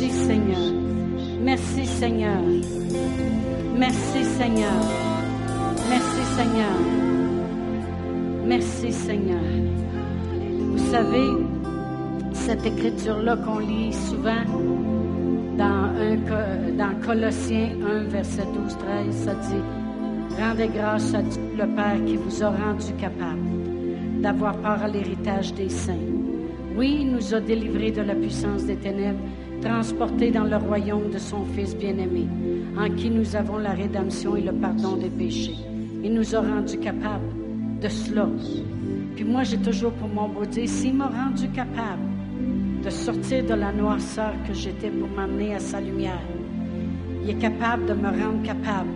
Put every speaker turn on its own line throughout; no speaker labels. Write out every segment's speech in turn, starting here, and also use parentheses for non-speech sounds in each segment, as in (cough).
Merci Seigneur. Merci Seigneur. Merci Seigneur. Merci Seigneur. Merci Seigneur. Vous savez, cette écriture-là qu'on lit souvent dans, Colossiens 1, verset 12, 13, ça dit, Rendez grâce à Dieu le Père qui vous a rendu capable d'avoir part à l'héritage des saints. Oui, il nous a délivrés de la puissance des ténèbres, transportés dans le royaume de son Fils bien-aimé, en qui nous avons la rédemption et le pardon des péchés. Il nous a rendus capables de cela. Puis moi, j'ai toujours pour mon beau dire, s'il m'a rendu capable de sortir de la noirceur que j'étais pour m'amener à sa lumière, il est capable de me rendre capable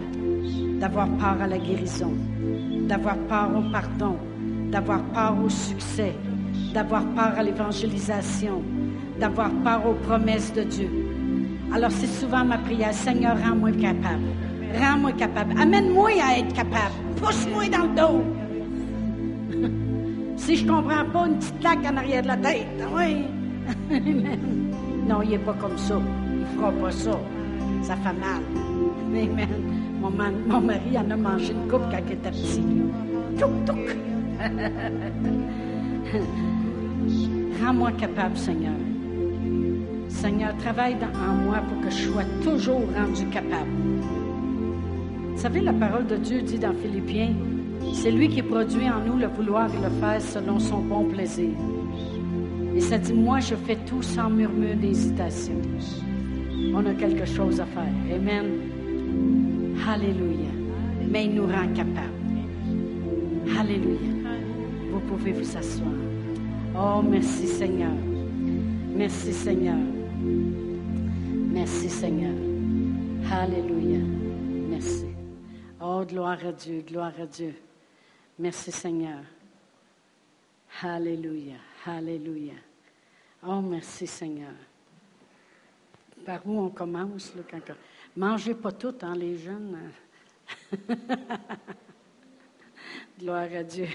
d'avoir part à la guérison, d'avoir part au pardon, d'avoir part au succès, d'avoir part à l'évangélisation, d'avoir part aux promesses de Dieu. Alors c'est souvent ma prière, Seigneur, rends-moi capable. Rends-moi capable. Amène-moi à être capable. Pousse-moi dans le dos. (laughs) si je ne comprends pas, une petite claque en arrière de la tête. Oui. (laughs) non, il n'est pas comme ça. Il ne fera pas ça. Ça fait mal. Amen. Mon, mon mari en a mangé une coupe quand il était petit. Touk. (laughs) Rends-moi capable, Seigneur. Seigneur, travaille en moi pour que je sois toujours rendu capable. Vous savez, la parole de Dieu dit dans Philippiens, c'est lui qui produit en nous le vouloir et le faire selon son bon plaisir. Et ça dit, moi, je fais tout sans murmure d'hésitation. On a quelque chose à faire. Amen. Alléluia. Mais il nous rend capable. Alléluia. Vous pouvez vous asseoir. Oh, merci Seigneur. Merci Seigneur. Merci Seigneur. Alléluia. Merci. Oh, gloire à Dieu, gloire à Dieu. Merci Seigneur. Alléluia. Alléluia. Oh, merci Seigneur. Par où on commence? Là, quand... Mangez pas tout, hein, les jeunes. (laughs) Gloire à Dieu.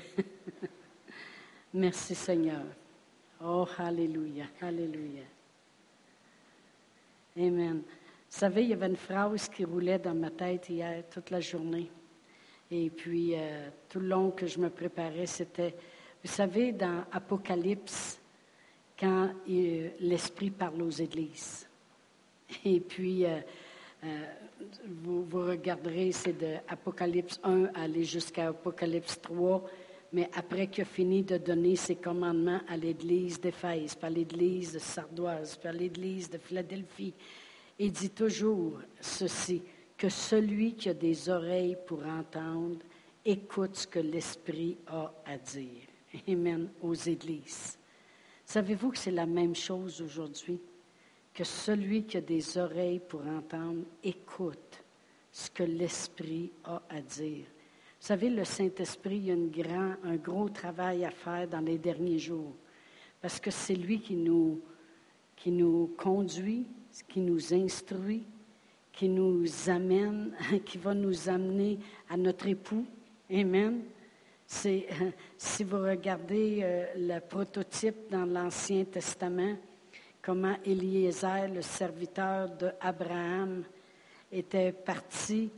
(laughs) Merci Seigneur. Oh, Alléluia, Alléluia. Amen. Vous savez, il y avait une phrase qui roulait dans ma tête hier toute la journée. Et puis, euh, tout le long que je me préparais, c'était, vous savez, dans Apocalypse, quand euh, l'Esprit parle aux églises. Et puis, euh, vous, vous, regarderez, c'est de Apocalypse 1 aller jusqu'à Apocalypse 3 mais après qu'il a fini de donner ses commandements à l'Église d'Éphèse, par l'Église de Sardoise, par l'Église de Philadelphie, il dit toujours ceci, que celui qui a des oreilles pour entendre, écoute ce que l'Esprit a à dire. Amen aux Églises. Savez-vous que c'est la même chose aujourd'hui? Que celui qui a des oreilles pour entendre, écoute ce que l'Esprit a à dire. Vous savez, le Saint-Esprit, il y a grand, un gros travail à faire dans les derniers jours, parce que c'est lui qui nous, conduit, qui nous instruit, qui nous amène, (laughs) qui va nous amener à notre époux. Amen. C'est, (laughs) si vous regardez euh, le prototype dans l'Ancien Testament, comment Eliezer, le serviteur d'Abraham, était parti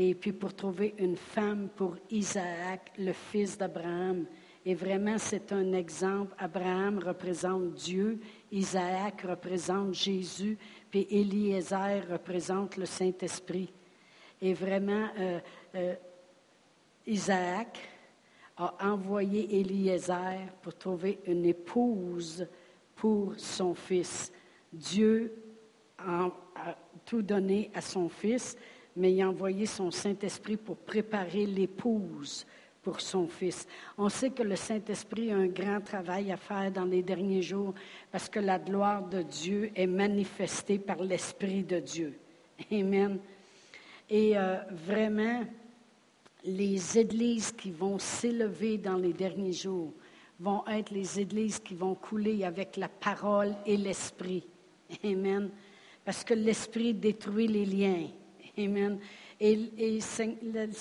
et puis pour trouver une femme pour Isaac, le fils d'Abraham. Et vraiment, c'est un exemple. Abraham représente Dieu, Isaac représente Jésus, puis Eliezer représente le Saint-Esprit. Et vraiment, euh, euh, Isaac a envoyé Eliezer pour trouver une épouse pour son fils. Dieu a tout donné à son fils mais il a envoyé son Saint-Esprit pour préparer l'épouse pour son fils. On sait que le Saint-Esprit a un grand travail à faire dans les derniers jours parce que la gloire de Dieu est manifestée par l'Esprit de Dieu. Amen. Et euh, vraiment, les églises qui vont s'élever dans les derniers jours vont être les églises qui vont couler avec la parole et l'Esprit. Amen. Parce que l'Esprit détruit les liens. Amen. Et,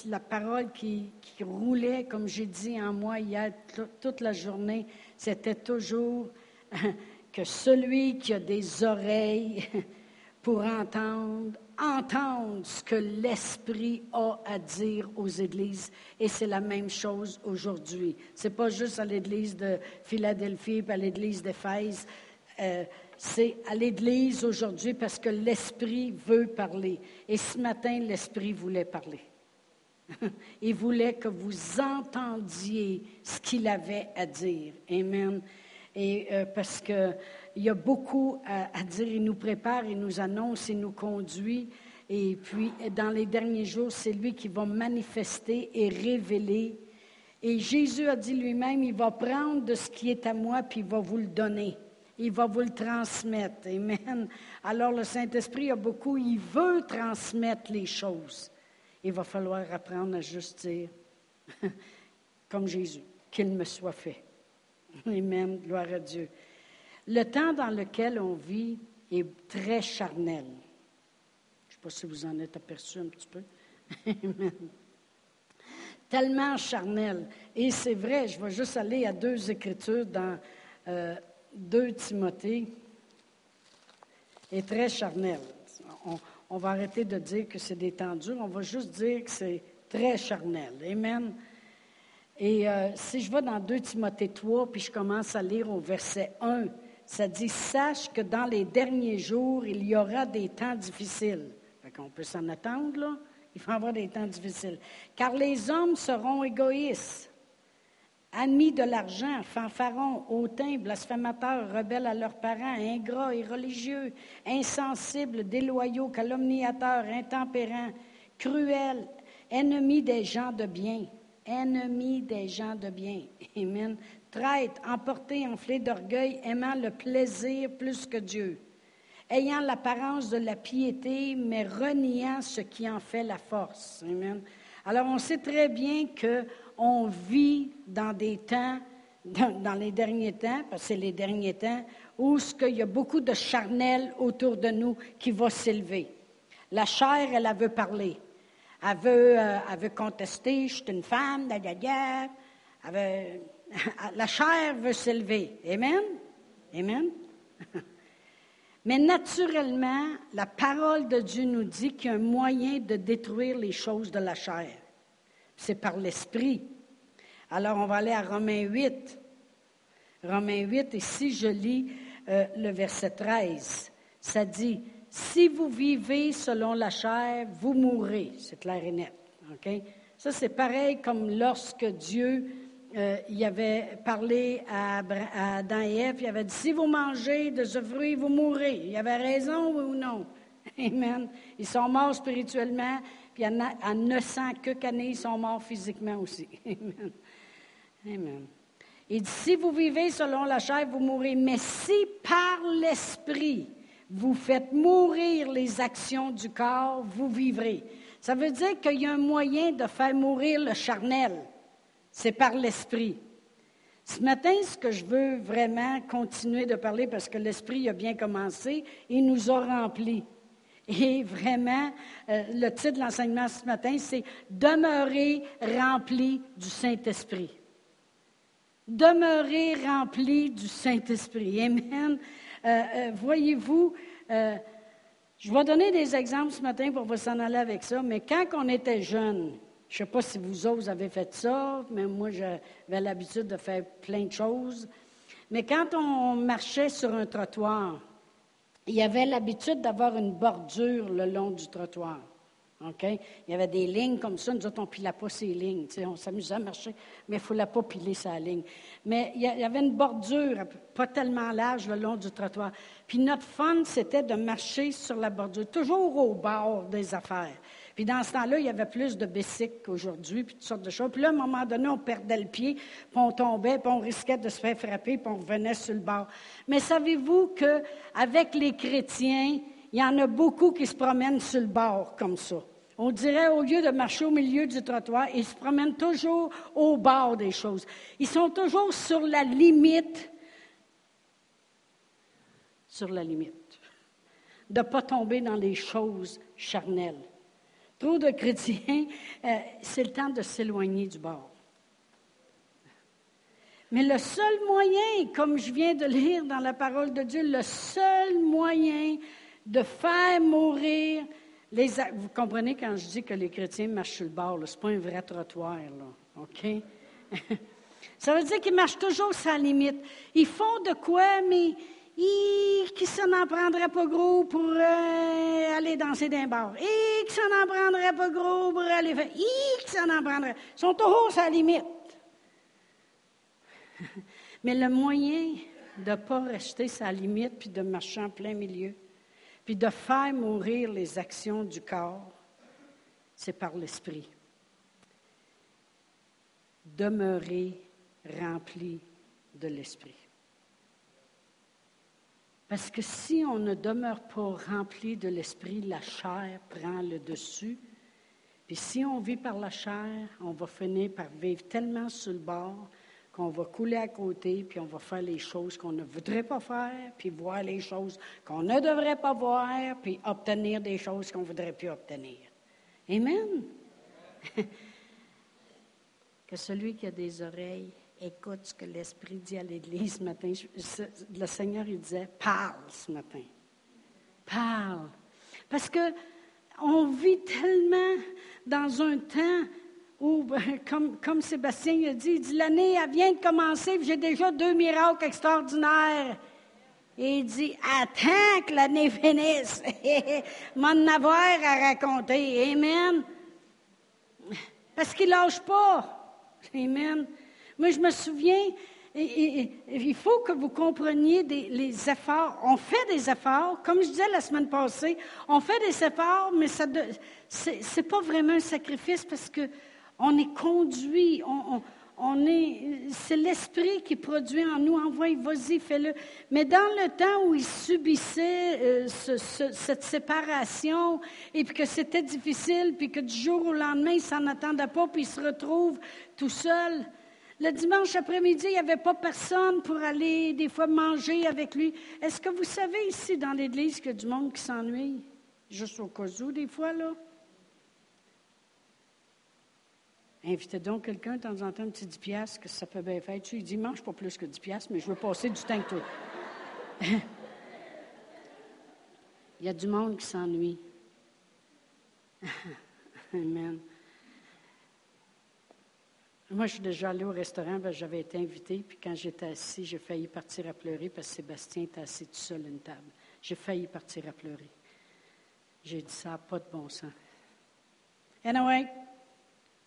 la, parole qui, roulait, comme j'ai dit en moi hier, toute la journée, c'était toujours (laughs) que celui qui a des oreilles (laughs) pour entendre, entendre ce que l'Esprit a à dire aux églises. Et c'est la même chose aujourd'hui. Ce n'est pas juste à l'église de Philadelphie et à l'église d'Éphèse. Euh, c'est à l'Église aujourd'hui parce que l'Esprit veut parler. Et ce matin, l'Esprit voulait parler. (laughs) Il voulait que vous entendiez ce qu'il avait à dire. Amen. Et euh, parce qu'il y a beaucoup à, dire, il nous prépare, il nous annonce, il nous conduit. Et puis, dans les derniers jours, c'est lui qui va manifester et révéler. Et Jésus a dit lui-même, il va prendre de ce qui est à moi, puis il va vous le donner. Il va vous le transmettre. Amen. Alors le Saint-Esprit a beaucoup, il veut transmettre les choses. Il va falloir apprendre à juste dire, (laughs) comme Jésus, qu'il me soit fait. Amen. Gloire à Dieu. Le temps dans lequel on vit est très charnel. Je ne sais pas si vous en êtes aperçu un petit peu. (laughs) Amen. Tellement charnel. Et c'est vrai, je vais juste aller à deux écritures dans euh, 2 Timothée est très charnel. On, va arrêter de dire que c'est des temps durs, on va juste dire que c'est très charnel. Amen. Et euh, si je vais dans 2 Timothée 3, puis je commence à lire au verset 1, ça dit Sache que dans les derniers jours, il y aura des temps difficiles. Fait qu'on peut s'en attendre, là. Il va y avoir des temps difficiles. Car les hommes seront égoïstes Amis de l'argent, fanfarons, hautains, blasphémateurs, rebelles à leurs parents, ingrats et religieux, insensibles, déloyaux, calomniateurs, intempérants, cruels, ennemis des gens de bien. Ennemis des gens de bien. Amen. Traîtres, emportés, enflés d'orgueil, aimant le plaisir plus que Dieu. Ayant l'apparence de la piété, mais reniant ce qui en fait la force. Amen. Alors, on sait très bien que on vit dans des temps, dans, les derniers temps, parce que c'est les derniers temps, où il y a beaucoup de charnel autour de nous qui va s'élever. La chair, elle, veut parler. Elle veut, euh, elle veut contester, je suis une femme, da, da, (laughs) la chair veut s'élever. Amen? Amen? (laughs) Mais naturellement, la parole de Dieu nous dit qu'il y a un moyen de détruire les choses de la chair c'est par l'Esprit. Alors, on va aller à Romains 8. Romains 8, et si je lis euh, le verset 13, ça dit, si vous vivez selon la chair, vous mourrez. C'est clair et net. Ça, c'est pareil comme lorsque Dieu euh, il avait parlé à, Adam et Ève, il avait dit, si vous mangez de ce fruit, vous mourrez. Il avait raison, oui ou non? (laughs) Amen. Ils sont morts spirituellement, puis à 900 que années, ils sont morts physiquement aussi. (laughs) Amen. Amen. Il dit, si vous vivez selon la chair, vous mourrez. Mais si par l'esprit, vous faites mourir les actions du corps, vous vivrez. Ça veut dire qu'il y a un moyen de faire mourir le charnel. C'est par l'esprit. Ce matin, ce que je veux vraiment continuer de parler, parce que l'esprit a bien commencé, il nous a remplis. Et vraiment, euh, le titre de l'enseignement ce matin, c'est Demeurer rempli du Saint-Esprit. Demeurer rempli du Saint-Esprit. Amen. Euh, euh, voyez-vous, je vais donner des exemples ce matin pour vous s'en aller avec ça, mais quand on était jeune, je ne sais pas si vous autres avez fait ça, mais moi j'avais l'habitude de faire plein de choses. Mais quand on marchait sur un trottoir, il y avait l'habitude d'avoir une bordure le long du trottoir. Il y avait des lignes comme ça. Nous autres, on ne pilait pas ces lignes. on s'amusait à marcher, mais il ne fallait pas piler sa ligne. Mais il y avait une bordure pas tellement large le long du trottoir. Puis notre fun, c'était de marcher sur la bordure, toujours au bord des affaires. Puis dans ce temps-là, il y avait plus de bicycles qu'aujourd'hui, puis toutes sortes de choses. Puis là, à un moment donné, on perdait le pied, puis on tombait, puis on risquait de se faire frapper, puis on revenait sur le bord. Mais savez-vous qu'avec les chrétiens, il y en a beaucoup qui se promènent sur le bord comme ça? On dirait, au lieu de marcher au milieu du trottoir, ils se promènent toujours au bord des choses. Ils sont toujours sur la limite, sur la limite, de ne pas tomber dans les choses charnelles. Trop de chrétiens, (laughs) euh, c'est le temps de s'éloigner du bord. Mais le seul moyen, comme je viens de lire dans la parole de Dieu, le seul moyen de faire mourir les... Vous comprenez quand je dis que les chrétiens marchent sur le bord, ce n'est pas un vrai trottoir, là, OK? (laughs) Ça veut dire qu'ils marchent toujours sans limite. Ils font de quoi, mais qui s'en en prendrait pas gros pour euh, aller danser d'un bar. Et qui s'en en prendrait pas gros pour aller faire. Et qui s'en en prendrait. Ils sont toujours sans limite. (laughs) mais le moyen de ne pas rester sa limite puis de marcher en plein milieu, puis de faire mourir les actions du corps, c'est par l'esprit. Demeurer rempli de l'esprit. Parce que si on ne demeure pas rempli de l'esprit, la chair prend le dessus. Puis si on vit par la chair, on va finir par vivre tellement sur le bord qu'on va couler à côté, puis on va faire les choses qu'on ne voudrait pas faire, puis voir les choses qu'on ne devrait pas voir, puis obtenir des choses qu'on ne voudrait plus obtenir. Amen? (laughs) que celui qui a des oreilles écoute ce que l'Esprit dit à l'Église ce matin. le Seigneur, il disait, parle ce matin. Parle. Parce que on vit tellement dans un temps ou ben, comme, comme Sébastien a dit, il dit, l'année vient de commencer, j'ai déjà deux miracles extraordinaires. Et il dit, attends que l'année finisse. (laughs) M'en avoir à raconter. Amen. Parce qu'il lâche pas. Amen. Moi, je me souviens, il faut que vous compreniez les efforts. On fait des efforts, comme je disais la semaine passée, on fait des efforts, mais ce n'est pas vraiment un sacrifice parce que on est conduit, on, est, c'est l'esprit qui produit en nous. Envoie, vas-y, fais-le. Mais dans le temps où il subissait euh, cette séparation, et puis que c'était difficile, puis que du jour au lendemain, il s'en attendait pas, puis il se retrouve tout seul. Le dimanche après-midi, il n'y avait pas personne pour aller des fois manger avec lui. Est-ce que vous savez ici dans l'Église qu'il y a du monde qui s'ennuie? Juste au cas où, des fois, là. Invitez donc quelqu'un de temps en temps, un petit 10 piastres, que ça peut bien faire. Tu lui dis, mange pas plus que 10 piastres, mais je veux passer du temps avec toi. (laughs) Il y a du monde qui s'ennuie. (laughs) Amen. Moi, je suis déjà allée au restaurant, j'avais été invitée, puis quand j'étais assis, j'ai failli partir à pleurer parce que Sébastien était assis tout seul à une table. J'ai failli partir à pleurer. J'ai dit ça pas de bon sens. Anyway,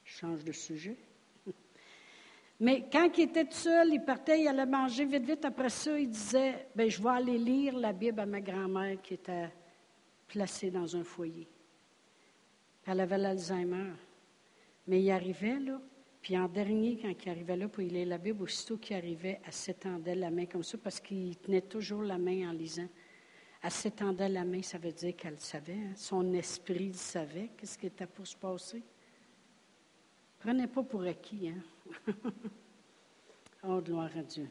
change de sujet. (laughs) Mais quand il était tout seul, il partait, il allait manger vite, vite. Après ça, il disait ben, Je vais aller lire la Bible à ma grand-mère qui était placée dans un foyer. Elle avait l'Alzheimer. Mais il arrivait, là. Puis en dernier, quand il arrivait là pour lire la Bible, aussitôt qu'il arrivait, elle s'étendait la main comme ça, parce qu'il tenait toujours la main en lisant. Elle s'étendait la main, ça veut dire qu'elle savait. Hein. Son esprit savait qu'est-ce qui était pour se passer. Prenez pas pour acquis, hein? (laughs) oh, gloire à Dieu.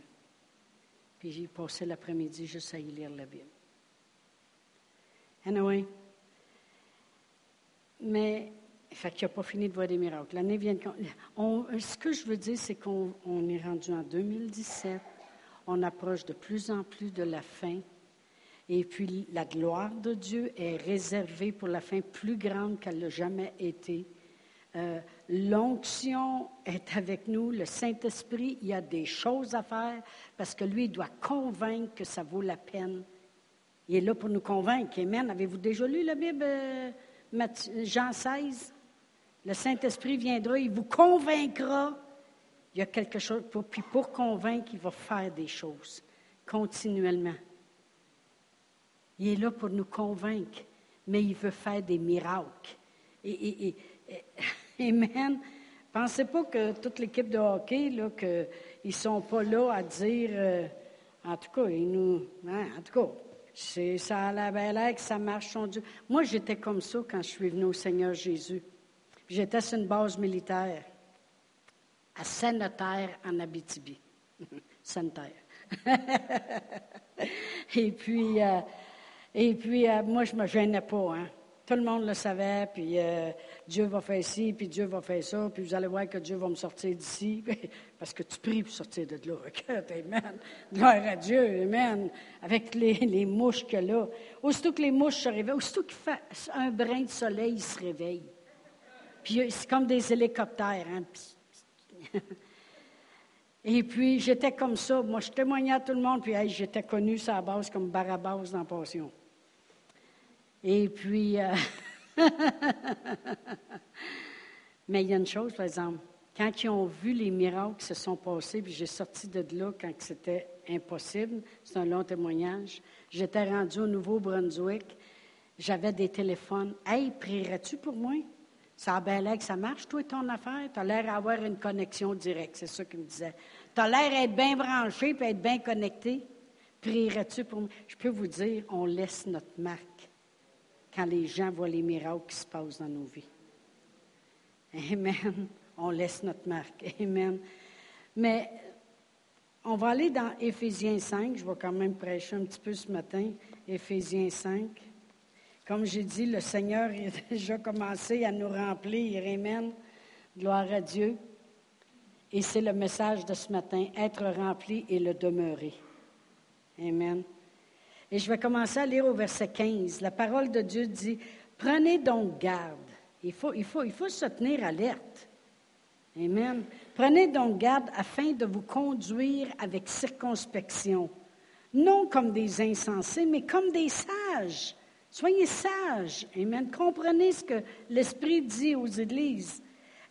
Puis j'ai passé l'après-midi juste à y lire la Bible. Anyway. Mais, fait qu'il n'a pas fini de voir des miracles. L'année vient de... ce que je veux dire, c'est qu'on est rendu en 2017. On approche de plus en plus de la fin. Et puis, la gloire de Dieu est réservée pour la fin plus grande qu'elle n'a jamais été. Euh, l'onction est avec nous, le Saint-Esprit, il y a des choses à faire parce que lui, doit convaincre que ça vaut la peine. Il est là pour nous convaincre. Amen. Avez-vous déjà lu la Bible, euh, Jean 16? Le Saint-Esprit viendra, il vous convaincra. Il y a quelque chose, pour, puis pour convaincre, il va faire des choses continuellement. Il est là pour nous convaincre, mais il veut faire des miracles. et, (laughs) Amen. Pensez pas que toute l'équipe de hockey, là, qu'ils ne sont pas là à dire, euh, en tout cas, nous, hein, en tout cas, ça a l'air que ça marche son Dieu. Moi, j'étais comme ça quand je suis venu au Seigneur Jésus. J'étais sur une base militaire à Sainte-Terre, en Abitibi. (laughs) Sainte-Terre. (laughs) et puis, euh, et puis euh, moi, je ne me gênais pas. Hein. tout le monde le savait, puis euh, Dieu va faire ci, puis Dieu va faire ça, puis vous allez voir que Dieu va me sortir d'ici, (laughs) parce que tu pries pour sortir de là. Amen. Gloire à Dieu, Amen. Avec les, les mouches que là. Aussitôt que les mouches se réveillent, aussitôt qu'il fait un brin de soleil, se réveillent. Puis c'est comme des hélicoptères. Hein? (laughs) Et puis, j'étais comme ça. Moi, je témoignais à tout le monde, puis j'étais connu sur la base comme Barabbas dans Passion. Et puis, euh, (laughs) mais il y a une chose, par exemple, quand ils ont vu les miracles qui se sont passés, puis j'ai sorti de là quand c'était impossible, c'est un long témoignage, j'étais rendu au Nouveau-Brunswick, j'avais des téléphones. Hey, prierais-tu pour moi? Ça a bien l'air que ça marche, toi, ton affaire. Tu as l'air d'avoir une connexion directe, c'est ça qu'il me disait. Tu as l'air d'être bien branché et être bien connecté. Prierais-tu pour moi? Je peux vous dire, on laisse notre marque quand les gens voient les miracles qui se passent dans nos vies. Amen. On laisse notre marque. Amen. Mais on va aller dans Éphésiens 5. Je vais quand même prêcher un petit peu ce matin. Éphésiens 5. Comme j'ai dit, le Seigneur (laughs) a déjà commencé à nous remplir. Amen. Gloire à Dieu. Et c'est le message de ce matin, être rempli et le demeurer. Amen. Et je vais commencer à lire au verset 15. La parole de Dieu dit, prenez donc garde. Il faut, se tenir alerte. Amen. Prenez donc garde afin de vous conduire avec circonspection, non comme des insensés, mais comme des sages Soyez sages. Amen. Comprenez ce que l'Esprit dit aux églises.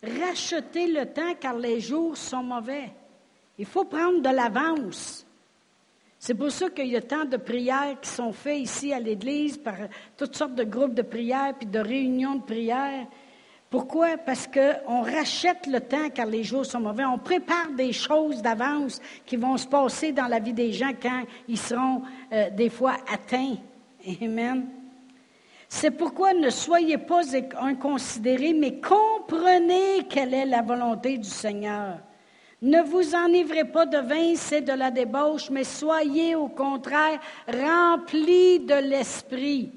Rachetez le temps car les jours sont mauvais. Il faut prendre de l'avance. C'est pour ça qu'il y a tant de prières qui sont faites ici à l'Église par toutes sortes de groupes de prières puis de réunions de prières. Pourquoi? Parce qu'on rachète le temps car les jours sont mauvais. On prépare des choses d'avance qui vont se passer dans la vie des gens quand ils seront euh, des fois atteints. Amen. C'est pourquoi ne soyez pas inconsidérés, mais comprenez quelle est la volonté du Seigneur. Ne vous enivrez pas de vin, c'est de la débauche, mais soyez au contraire remplis de l'Esprit.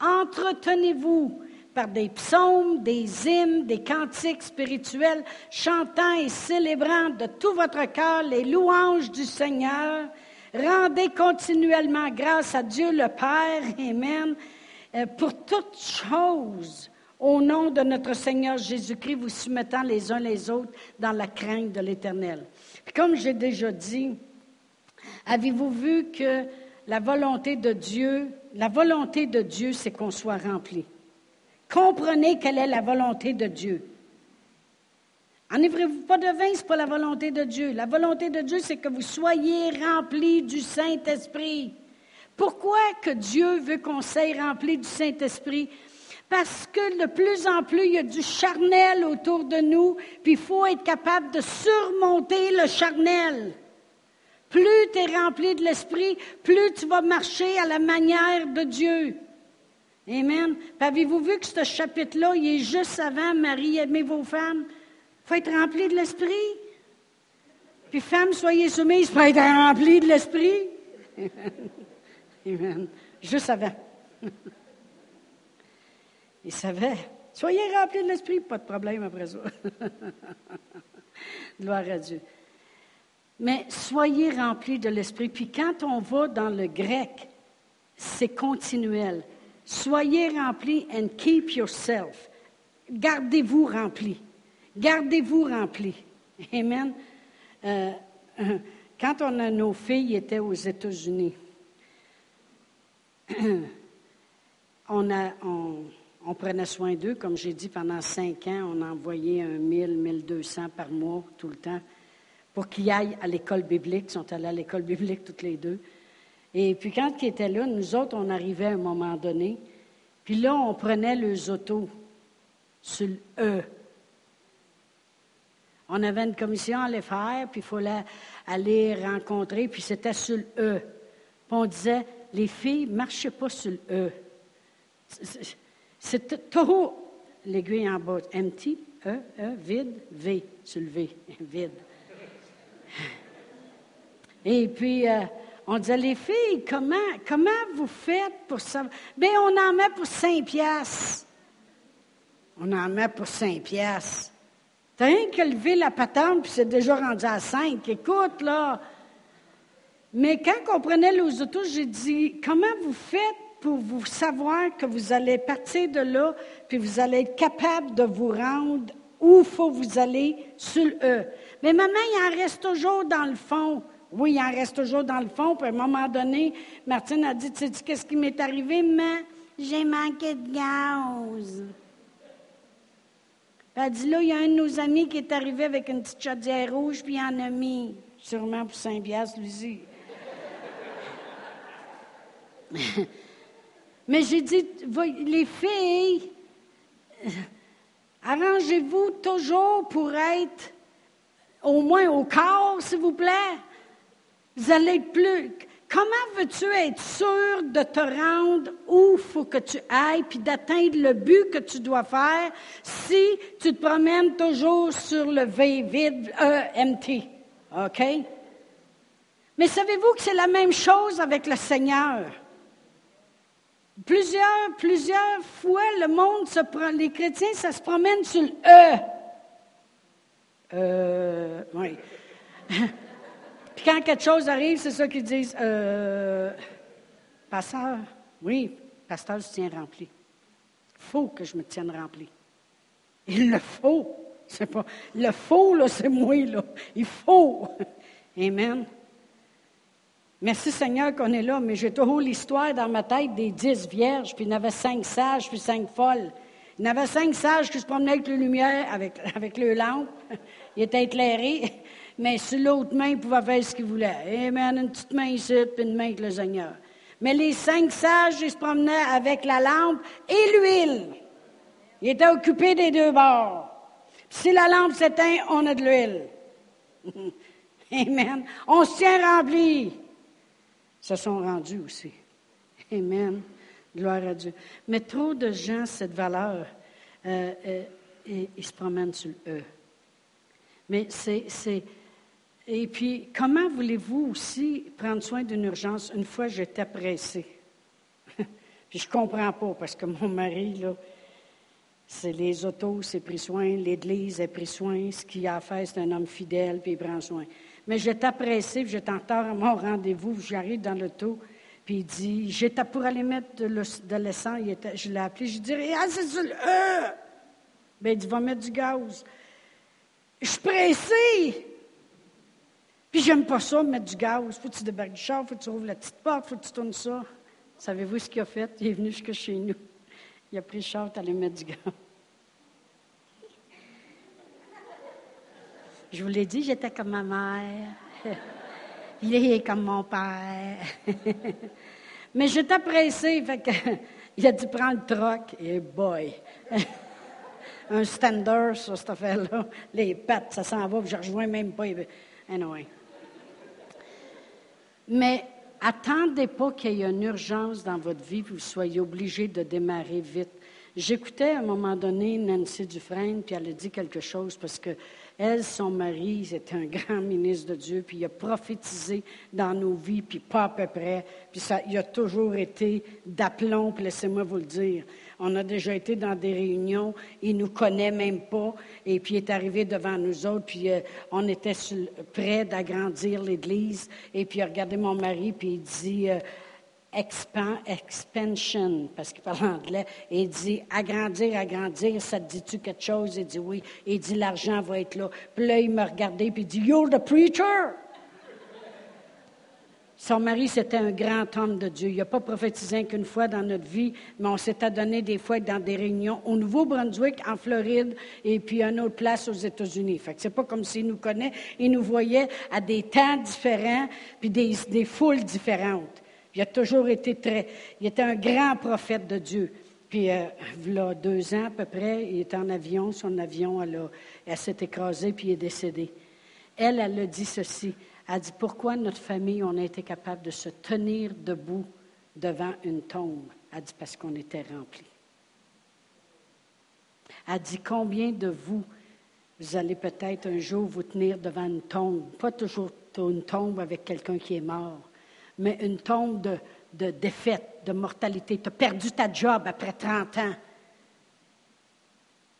Entretenez-vous par des psaumes, des hymnes, des cantiques spirituels, chantant et célébrant de tout votre cœur les louanges du Seigneur. Rendez continuellement grâce à Dieu le Père. Amen pour toutes choses, au nom de notre Seigneur Jésus-Christ, vous soumettant les uns les autres dans la crainte de l'Éternel. Comme j'ai déjà dit, avez-vous vu que la volonté de Dieu, la volonté de Dieu, c'est qu'on soit rempli? Comprenez quelle est la volonté de Dieu. Enivrez-vous pas de vin, ce n'est pas la volonté de Dieu. La volonté de Dieu, c'est que vous soyez remplis du Saint-Esprit. Pourquoi que Dieu veut qu'on s'aille rempli du Saint-Esprit? Parce que de plus en plus, il y a du charnel autour de nous, puis il faut être capable de surmonter le charnel. Plus tu es rempli de l'Esprit, plus tu vas marcher à la manière de Dieu. Amen. Avez-vous vu que ce chapitre-là, il est juste avant Marie, aimez vos femmes? Il faut être rempli de l'Esprit. Puis femmes, soyez soumises pour être rempli de l'Esprit. (laughs) Amen. Juste avant. (laughs) Il savait. Soyez remplis de l'Esprit, pas de problème après ça. (laughs) Gloire à Dieu. Mais soyez remplis de l'Esprit. Puis quand on va dans le grec, c'est continuel. Soyez remplis and keep yourself. Gardez-vous remplis. Gardez-vous remplis. Amen. Euh, (laughs) quand on a nos filles étaient aux États-Unis, (clears throat) on, prenait soin d'eux, comme j'ai dit, pendant cinq ans, on envoyait un 1000, 1200 par mois tout le temps pour qu'ils aillent à l'école biblique. Ils sont allés à l'école biblique toutes les deux. Et puis quand ils étaient là, nous autres, on arrivait à un moment donné, puis là, on prenait les autos sur le E. On avait une commission à les faire, puis il fallait aller rencontrer, puis c'était sur le E. Puis on disait, les filles ne marchaient pas sur le E. C'est trop l'aiguille en bas. Empty, E, E, vide, V, sur le V, (laughs) vide. Et puis, euh, on disait, les filles, comment, comment vous faites pour ça? Bien, on en met pour 5 piastres. On en met pour 5 piastres. T'as rien que lever la patente, puis c'est déjà rendu à 5. Écoute, là. Mais quand on prenait les autos, j'ai dit, comment vous faites pour vous savoir que vous allez partir de là, puis vous allez être capable de vous rendre où il faut vous aller sur le E? Mais maman, il en reste toujours dans le fond. Oui, il en reste toujours dans le fond. Puis à un moment donné, Martine a dit, tu sais qu'est-ce qui m'est arrivé? Mais j'ai manqué de gaz. Elle dit, là, il y a un de nos amis qui est arrivé avec une petite chaudière rouge, puis il en a mis, sûrement pour Saint-Bias, lui (laughs) Mais j'ai dit, les filles, arrangez-vous toujours pour être au moins au corps, s'il vous plaît. Vous allez plus. Comment veux-tu être sûr de te rendre où il faut que tu ailles, puis d'atteindre le but que tu dois faire si tu te promènes toujours sur le V vide EMT? OK? Mais savez-vous que c'est la même chose avec le Seigneur? Plusieurs, plusieurs fois, le monde se prend, les chrétiens, ça se promène sur le E. Euh, oui. (laughs) Puis quand quelque chose arrive, c'est ça qu'ils disent. Euh, pasteur, oui, pasteur, je tiens rempli. Il faut que je me tienne rempli. Il le faut. C'est pas. Le faut, là, c'est moi, là. Il faut. Amen. Merci Seigneur qu'on est là, mais j'ai toujours l'histoire dans ma tête des dix vierges, puis il y en avait cinq sages, puis cinq folles. Il y en avait cinq sages qui se promenaient avec la lumière, avec, (laughs) avec le lampe. Ils étaient éclairés, (laughs) mais sur l'autre main, ils pouvaient faire ce qu'ils voulaient. Amen, une petite main ici, puis une main avec le Seigneur. Mais les cinq sages, ils se promenaient avec la lampe et l'huile. Ils étaient occupés des deux bords. si la lampe s'éteint, on a de l'huile. (laughs) Amen. On se tient rempli se sont rendus aussi. Amen. Gloire à Dieu. Mais trop de gens, cette valeur, euh, euh, ils se promènent sur le E. Mais c'est. Et puis, comment voulez-vous aussi prendre soin d'une urgence? Une fois, j'étais pressée. (laughs) puis je ne comprends pas, parce que mon mari, là, c'est les autos, c'est pris soin, l'Église a pris soin, ce qu'il a à faire, c'est un homme fidèle, puis il prend soin. Mais j'étais pressée, j'étais en retard à mon rendez-vous, j'arrive dans l'auto, puis il dit, j'étais pour aller mettre de l'essence, je l'ai appelé, je dis, ah, c'est sur le E! Bien, il dit, va mettre du gaz. Je suis pressée! Puis j'aime pas ça, mettre du gaz. Faut que tu débarques du char, faut que tu ouvres la petite porte, faut que tu tournes ça. Savez-vous ce qu'il a fait? Il est venu jusque chez nous. Il a pris le char, tu allais mettre du gaz. Je vous l'ai dit, j'étais comme ma mère. (laughs) Il est comme mon père. (laughs) Mais j'étais pressée, fait que, (laughs) il a dit prendre le troc. Et boy! Un stander sur cette affaire-là. Les pattes, ça s'en va, puis je rejoins même pas. Mais attendez pas qu'il y ait une urgence dans votre vie, que vous soyez obligé de démarrer vite. J'écoutais à un moment donné Nancy Dufresne, puis elle a dit quelque chose parce que elle, son mari, c'était un grand (laughs) ministre de Dieu, puis il a prophétisé dans nos vies, puis pas à peu près. Puis ça, il a toujours été d'aplomb, laissez-moi vous le dire. On a déjà été dans des réunions, il nous connaît même pas, et puis il est arrivé devant nous autres, puis euh, on était prêts d'agrandir l'Église, et puis il a regardé mon mari, puis il dit... Euh, expansion, parce qu'il parle anglais, et il dit agrandir, agrandir, ça te dit-tu quelque chose? Il dit oui. il dit l'argent va être là. Puis là, il m'a regardé, puis il dit You're the preacher! Son mari, c'était un grand homme de Dieu. Il n'a pas prophétisé qu'une fois dans notre vie, mais on s'est adonné des fois dans des réunions au Nouveau-Brunswick, en Floride, et puis à une autre place aux États-Unis. Fait que c'est pas comme s'il nous connaît. Il nous voyait à des temps différents, puis des foules différentes. Il a toujours été très. Il était un grand prophète de Dieu. Puis, euh, a deux ans à peu près, il était en avion. Son avion, elle, elle s'est écrasée, puis il est décédé. Elle, elle a dit ceci. Elle a dit Pourquoi notre famille, on a été capable de se tenir debout devant une tombe? Elle a dit Parce qu'on était remplis. Elle a dit Combien de vous, vous allez peut-être un jour vous tenir devant une tombe? Pas toujours une tombe avec quelqu'un qui est mort, mais une tombe de, défaite, de mortalité. Tu as perdu ta job après 30 ans.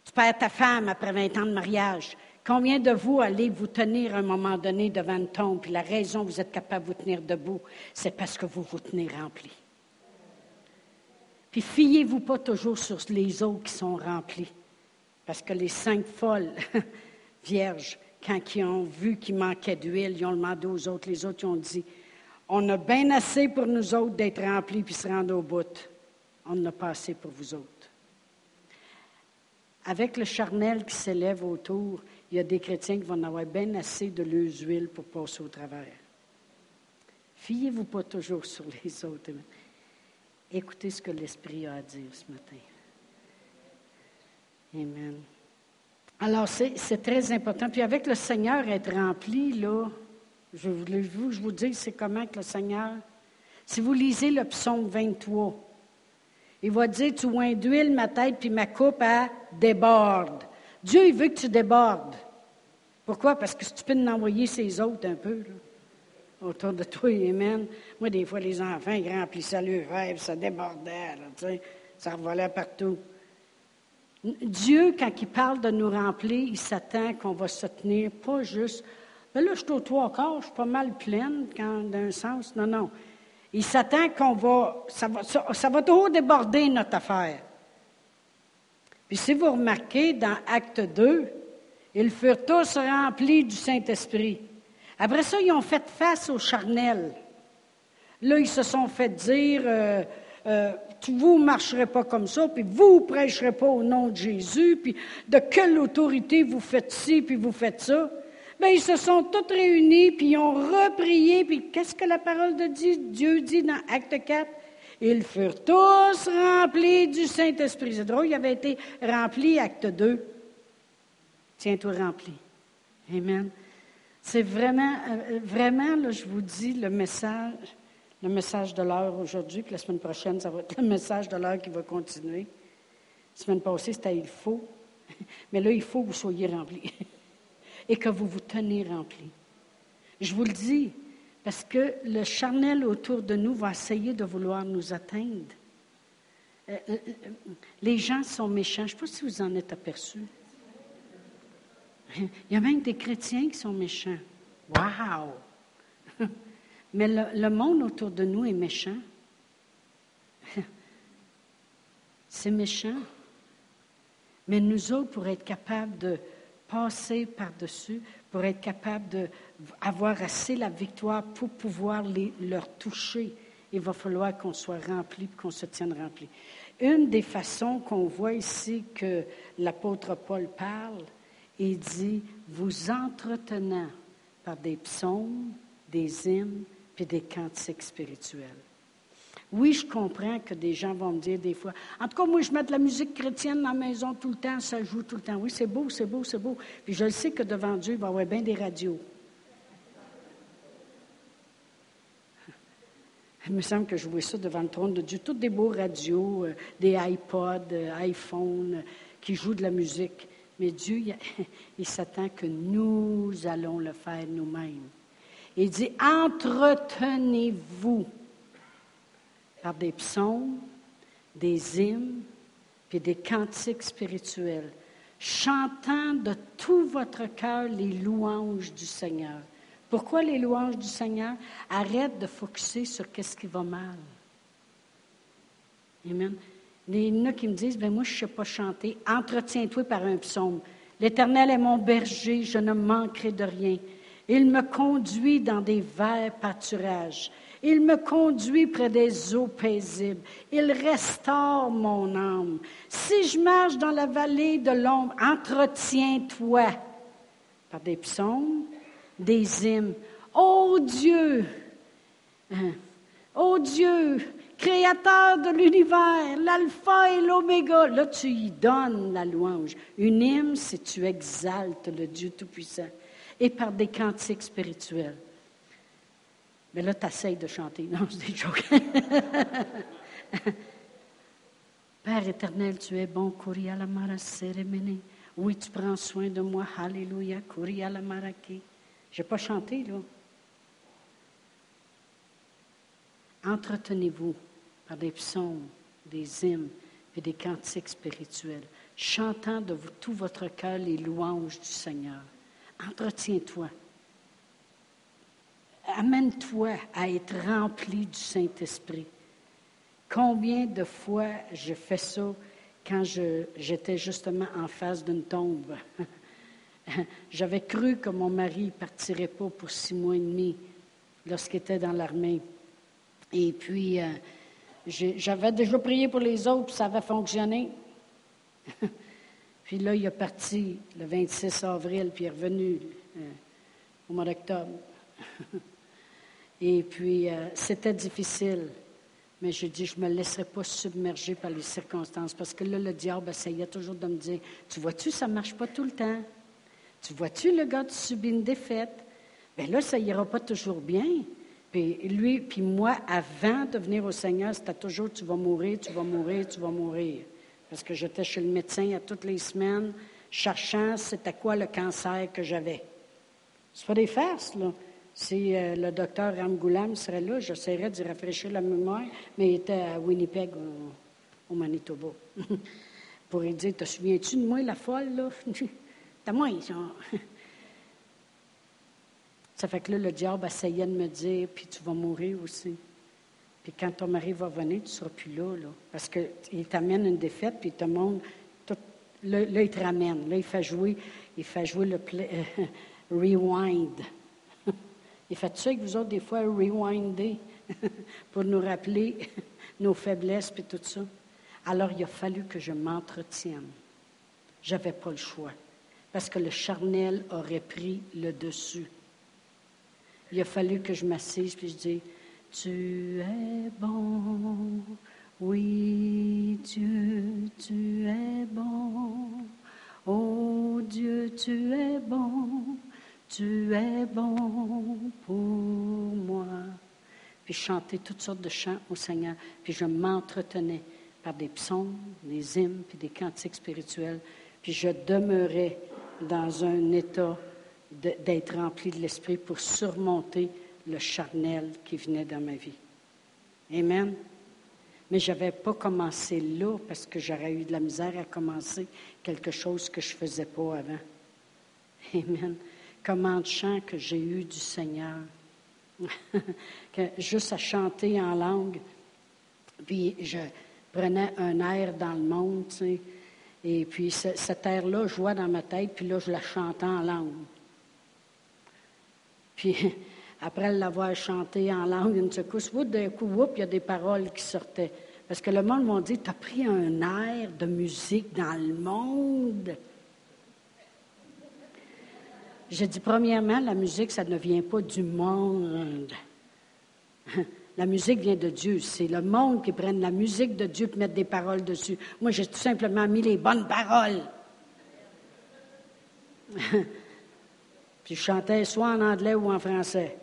Tu perds ta femme après 20 ans de mariage. Combien de vous allez vous tenir à un moment donné devant une tombe, puis la raison que vous êtes capable de vous tenir debout, c'est parce que vous vous tenez rempli. Puis fiez-vous pas toujours sur les eaux qui sont remplies, parce que les cinq folles (laughs) vierges, quand ils ont vu qu'il manquait d'huile, ils ont demandé aux autres, les autres ils ont dit, on a bien assez pour nous autres d'être remplis puis se rendre au bout. On n'a pas assez pour vous autres. Avec le charnel qui s'élève autour, il y a des chrétiens qui vont avoir bien assez de l'huile pour passer au travers. Fiez-vous pas toujours sur les autres. Écoutez ce que l'Esprit a à dire ce matin. Amen. Alors, c'est très important. Puis avec le Seigneur être rempli, là, je vous, je vous dis, c'est comment que le Seigneur. Si vous lisez le psaume 23, il va dire Tu oins d'huile ma tête, puis ma coupe, à déborde. Dieu, il veut que tu débordes. Pourquoi? Parce que si tu peux en envoyer ses autres un peu, là, autour de toi, Amen. Moi, des fois, les enfants, ils remplissaient le verre, ça débordait, ça revolait partout. Dieu, quand il parle de nous remplir, il s'attend qu'on va se tenir, pas juste, mais là, je suis au trois quarts, je suis pas mal pleine, d'un sens. Non, non. Il s'attend qu'on va ça, va, ça, toujours déborder notre affaire. Puis si vous remarquez, dans Acte 2, ils furent tous remplis du Saint-Esprit. Après ça, ils ont fait face au charnel. Là, ils se sont fait dire, euh, euh, vous ne marcherez pas comme ça, puis vous ne prêcherez pas au nom de Jésus, puis de quelle autorité vous faites ci, puis vous faites ça. Bien, ils se sont tous réunis, puis ils ont reprié, puis qu'est-ce que la parole de Dieu dit dans Acte 4? Ils furent tous remplis du Saint-Esprit. C'est drôle, ils avaient été remplis, acte 2. Tiens-toi rempli. Amen. C'est vraiment, euh, vraiment, là, je vous dis, le message, le message de l'heure aujourd'hui, puis la semaine prochaine, ça va être le message de l'heure qui va continuer. La semaine passée, c'était il faut. Mais là, il faut que vous soyez remplis (laughs) et que vous vous tenez remplis. Je vous le dis, parce que le charnel autour de nous va essayer de vouloir nous atteindre. Euh, euh, euh, les gens sont méchants. Je ne sais pas si vous en êtes aperçus. Il y a même des chrétiens qui sont méchants. Wow! (laughs) Mais le monde autour de nous est méchant. (laughs) C'est méchant. Mais nous autres, pour être capables de passer par-dessus, pour être capable d'avoir assez la victoire pour pouvoir les, leur toucher. Il va falloir qu'on soit rempli, qu'on se tienne rempli. Une des façons qu'on voit ici que l'apôtre Paul parle, il dit, vous entretenant par des psaumes, des hymnes, puis des cantiques spirituels. Oui, je comprends que des gens vont me dire des fois, en tout cas, moi, je mets de la musique chrétienne dans la maison tout le temps, ça joue tout le temps. Oui, c'est beau, c'est beau, c'est beau. Puis je le sais que devant Dieu, il va y avoir bien des radios. Il me semble que je vois ça devant le trône de Dieu. Toutes des beaux radios, euh, des iPods, euh, iPhones, euh, qui jouent de la musique. Mais Dieu, il (laughs) s'attend que nous allons le faire nous-mêmes. Il dit, entretenez-vous par des psaumes, des hymnes, puis des cantiques spirituels, chantant de tout votre cœur les louanges du Seigneur. Pourquoi les louanges du Seigneur? Arrête de focuser sur qu'est-ce qui va mal. Amen. Il y en a qui me disent, ben moi, je ne sais pas chanter. Entretiens-toi par un psaume. L'Éternel est mon berger, je ne manquerai de rien. Il me conduit dans des verts pâturages. Il me conduit près des eaux paisibles. Il restaure mon âme. Si je marche dans la vallée de l'ombre, entretiens-toi par des psaumes, des hymnes. Ô Dieu, hein, ô Dieu, créateur de l'univers, l'alpha et l'oméga. Là, tu y donnes la louange. Une hymne, c'est tu exaltes le Dieu Tout-Puissant. Et par des cantiques spirituels. Mais là, tu essayes de chanter. Non, c'est des jokes. (laughs) Père éternel, tu es bon. la Oui, tu prends soin de moi. Alléluia. la maraki. Je n'ai pas chanté, là. Entretenez-vous par des psaumes, des hymnes et des cantiques spirituels, chantant de tout votre cœur les louanges du Seigneur. Entretiens-toi. Amène-toi à être rempli du Saint-Esprit. Combien de fois je fais ça quand j'étais justement en face d'une tombe? (laughs) J'avais cru que mon mari ne partirait pas pour six mois et demi lorsqu'il était dans l'armée. Et puis, euh, j'avais déjà prié pour les autres, puis ça avait fonctionné. (laughs) puis là, il est parti le 26 avril, puis il est revenu euh, au mois d'octobre. (laughs) Et puis, euh, c'était difficile. Mais j'ai dit, je ne me laisserai pas submerger par les circonstances. Parce que là, le diable essayait toujours de me dire, tu vois-tu, ça ne marche pas tout le temps? Tu vois-tu, le gars, tu subis une défaite. Bien là, ça ira pas toujours bien. Puis lui, puis moi, avant de venir au Seigneur, c'était toujours, tu vas mourir, tu vas mourir, tu vas mourir. Parce que j'étais chez le médecin à toutes les semaines, cherchant c'était quoi le cancer que j'avais. C'est pas des farces, là. Si euh, le docteur Ramgoulam serait là, j'essaierais d'y rafraîchir la mémoire, mais il était à Winnipeg, au, Manitoba. (laughs) Pour lui dire, te souviens-tu de moi, la folle, là? (laughs) T'as moi, ça. (laughs) ça fait que là, le diable essayait de me dire, puis tu vas mourir aussi. Puis quand ton mari va venir, tu ne seras plus là, là. Parce qu'il t'amène une défaite, puis il te montre. là, il te ramène. Là, il fait jouer, il fait jouer le rewind. Il fait ça avec vous autres, des fois, rewinder (laughs) pour nous rappeler (laughs) nos faiblesses, puis tout ça. Alors, il a fallu que je m'entretienne. Je n'avais pas le choix parce que le charnel aurait pris le dessus. Il a fallu que je m'assise puis je dis Tu es bon, oui, Dieu, tu es bon. Oh Dieu, tu es bon, tu es bon pour moi. Puis chanter toutes sortes de chants au Seigneur. Puis je m'entretenais par des psaumes, des hymnes, puis des cantiques spirituels. Puis je demeurais dans un état d'être rempli de l'Esprit pour surmonter le charnel qui venait dans ma vie. Amen. Mais je n'avais pas commencé là parce que j'aurais eu de la misère à commencer quelque chose que je ne faisais pas avant. Amen. Comment de chant que j'ai eu du Seigneur. (laughs) juste à chanter en langue. Puis je prenais un air dans le monde, tu sais, et puis, cette air-là jouait dans ma tête, puis là, je la chantais en langue. Puis, (laughs) après l'avoir chanté en langue une secousse, d'un coup, il y a des paroles qui sortaient. Parce que le monde m'a dit, tu as pris un air de musique dans le monde. J'ai dit, premièrement, la musique, ça ne vient pas du monde. (laughs) La musique vient de Dieu. C'est le monde qui prend la musique de Dieu et mettre des paroles dessus. Moi, j'ai tout simplement mis les bonnes paroles. (laughs) Puis je chantais soit en anglais ou en français.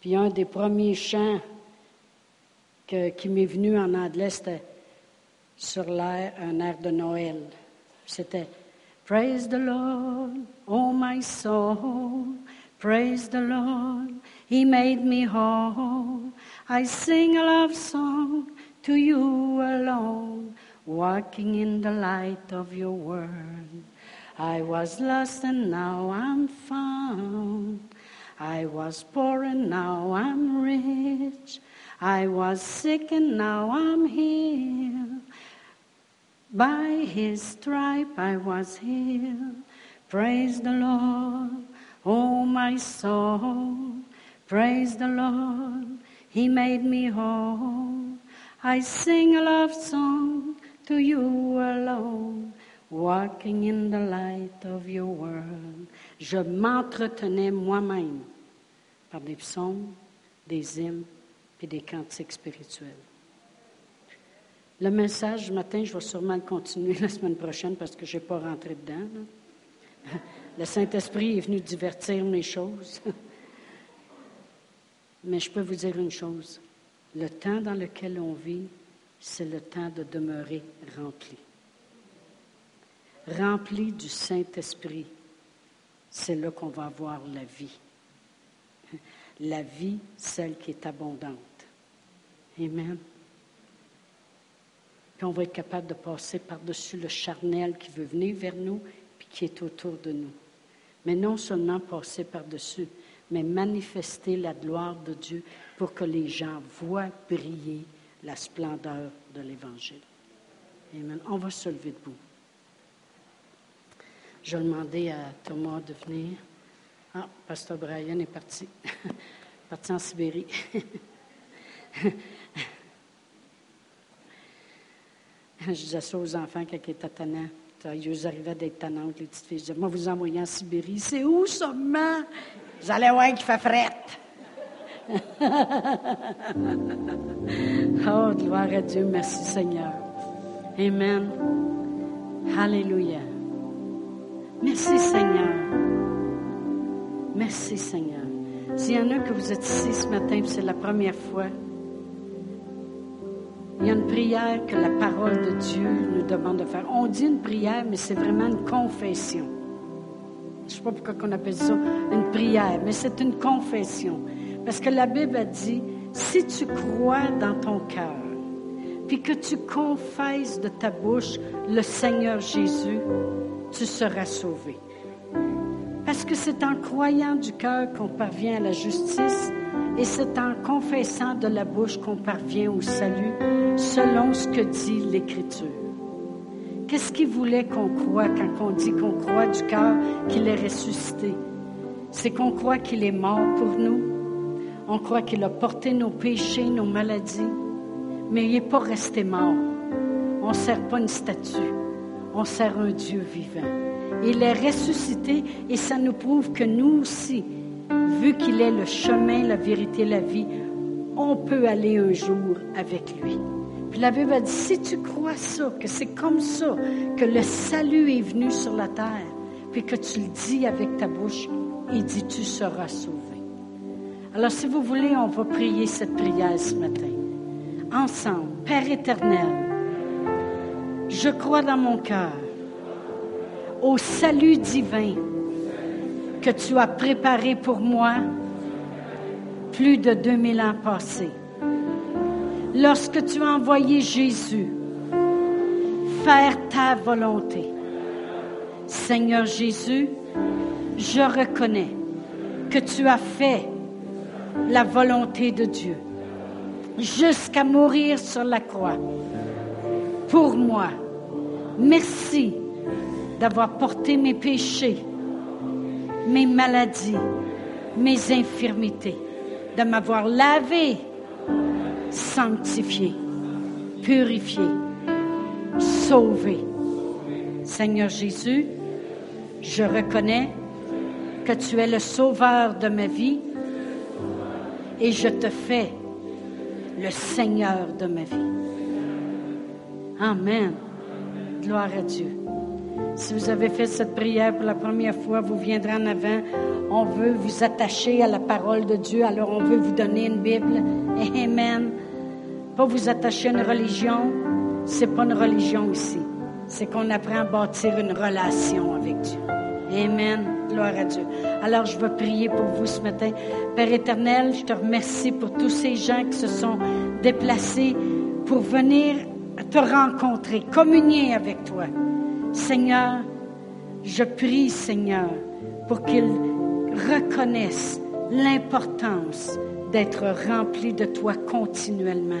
Puis un des premiers chants qui m'est venu en anglais, c'était sur l'air, un air de Noël. C'était Praise the Lord, oh my soul, praise the Lord, He made me whole. I sing a love song to you alone, walking in the light of your word. I was lost and now I'm found. I was poor and now I'm rich. I was sick and now I'm healed. By his stripe I was healed. Praise the Lord, oh my soul. Praise the Lord, He made me whole. I sing a love song to you alone, walking in the light of your world. Je m'entretenais moi-même par des psaumes, des hymnes et des cantiques spirituels. Le message du matin, je vais sûrement le continuer (laughs) la semaine prochaine parce que je n'ai pas rentré dedans. (laughs) Le Saint-Esprit est venu divertir mes choses. (laughs) Mais je peux vous dire une chose, le temps dans lequel on vit, c'est le temps de demeurer rempli. Rempli du Saint-Esprit, c'est là qu'on va avoir la vie. la vie, celle qui est abondante. Amen. On va être capable de passer par-dessus le charnel qui veut venir vers nous, puis qui est autour de nous. Mais non seulement passer par-dessus, mais manifester la gloire de Dieu pour que les gens voient briller la splendeur de l'Évangile. Amen. On va se lever debout. Je demander à Thomas de venir. Ah, Pasteur Brian est parti. (laughs) parti en Sibérie. (laughs) (laughs) Je disais ça aux enfants quand ils étaient tannants. Ils arrivaient d'être tannantes, les petites filles. Je disais, moi, vous envoyez en Sibérie. C'est où, seulement? Vous allez voir qu'il fait frette. (laughs) oh, gloire à Dieu. Merci, Seigneur. Amen. Alléluia. Merci, Seigneur. Merci, Seigneur. S'il y en a que vous êtes ici ce matin, c'est la première fois, il y a une prière que la parole de Dieu nous demande de faire. On dit une prière, mais c'est vraiment une confession. Je ne sais pas pourquoi on appelle ça une prière, mais c'est une confession. Parce que la Bible a dit, si tu crois dans ton cœur, puis que tu confesses de ta bouche le Seigneur Jésus, tu seras sauvé. Parce que c'est en croyant du cœur qu'on parvient à la justice et c'est en confessant de la bouche qu'on parvient au salut selon ce que dit l'Écriture. Qu'est-ce qu'il voulait qu'on croit quand on dit qu'on croit du cœur qu'il est ressuscité? C'est qu'on croit qu'il est mort pour nous. On croit qu'il a porté nos péchés, nos maladies. Mais il n'est pas resté mort. On ne sert pas une statue. On sert un Dieu vivant. Il est ressuscité et ça nous prouve que nous aussi, vu qu'il est le chemin, la vérité, la vie, on peut aller un jour avec lui. Puis la Bible a dit, si tu crois ça, que c'est comme ça que le salut est venu sur la terre, puis que tu le dis avec ta bouche, il dit, tu seras sauvé. Alors si vous voulez, on va prier cette prière ce matin. Ensemble, Père éternel, je crois dans mon cœur au salut divin que tu as préparé pour moi plus de 2000 ans passés. Lorsque tu as envoyé Jésus faire ta volonté, Seigneur Jésus, je reconnais que tu as fait la volonté de Dieu jusqu'à mourir sur la croix pour moi. Merci d'avoir porté mes péchés mes maladies, mes infirmités, de m'avoir lavé, sanctifié, purifié, sauvé. Seigneur Jésus, je reconnais que tu es le sauveur de ma vie et je te fais le Seigneur de ma vie. Amen. Gloire à Dieu. Si vous avez fait cette prière pour la première fois, vous viendrez en avant. On veut vous attacher à la parole de Dieu, alors on veut vous donner une Bible. Amen. Pas vous attacher à une religion, c'est pas une religion ici. C'est qu'on apprend à bâtir une relation avec Dieu. Amen. Gloire à Dieu. Alors, je vais prier pour vous ce matin. Père éternel, je te remercie pour tous ces gens qui se sont déplacés pour venir te rencontrer, communier avec toi. Seigneur, je prie, Seigneur, pour qu'ils reconnaissent l'importance d'être remplis de toi continuellement.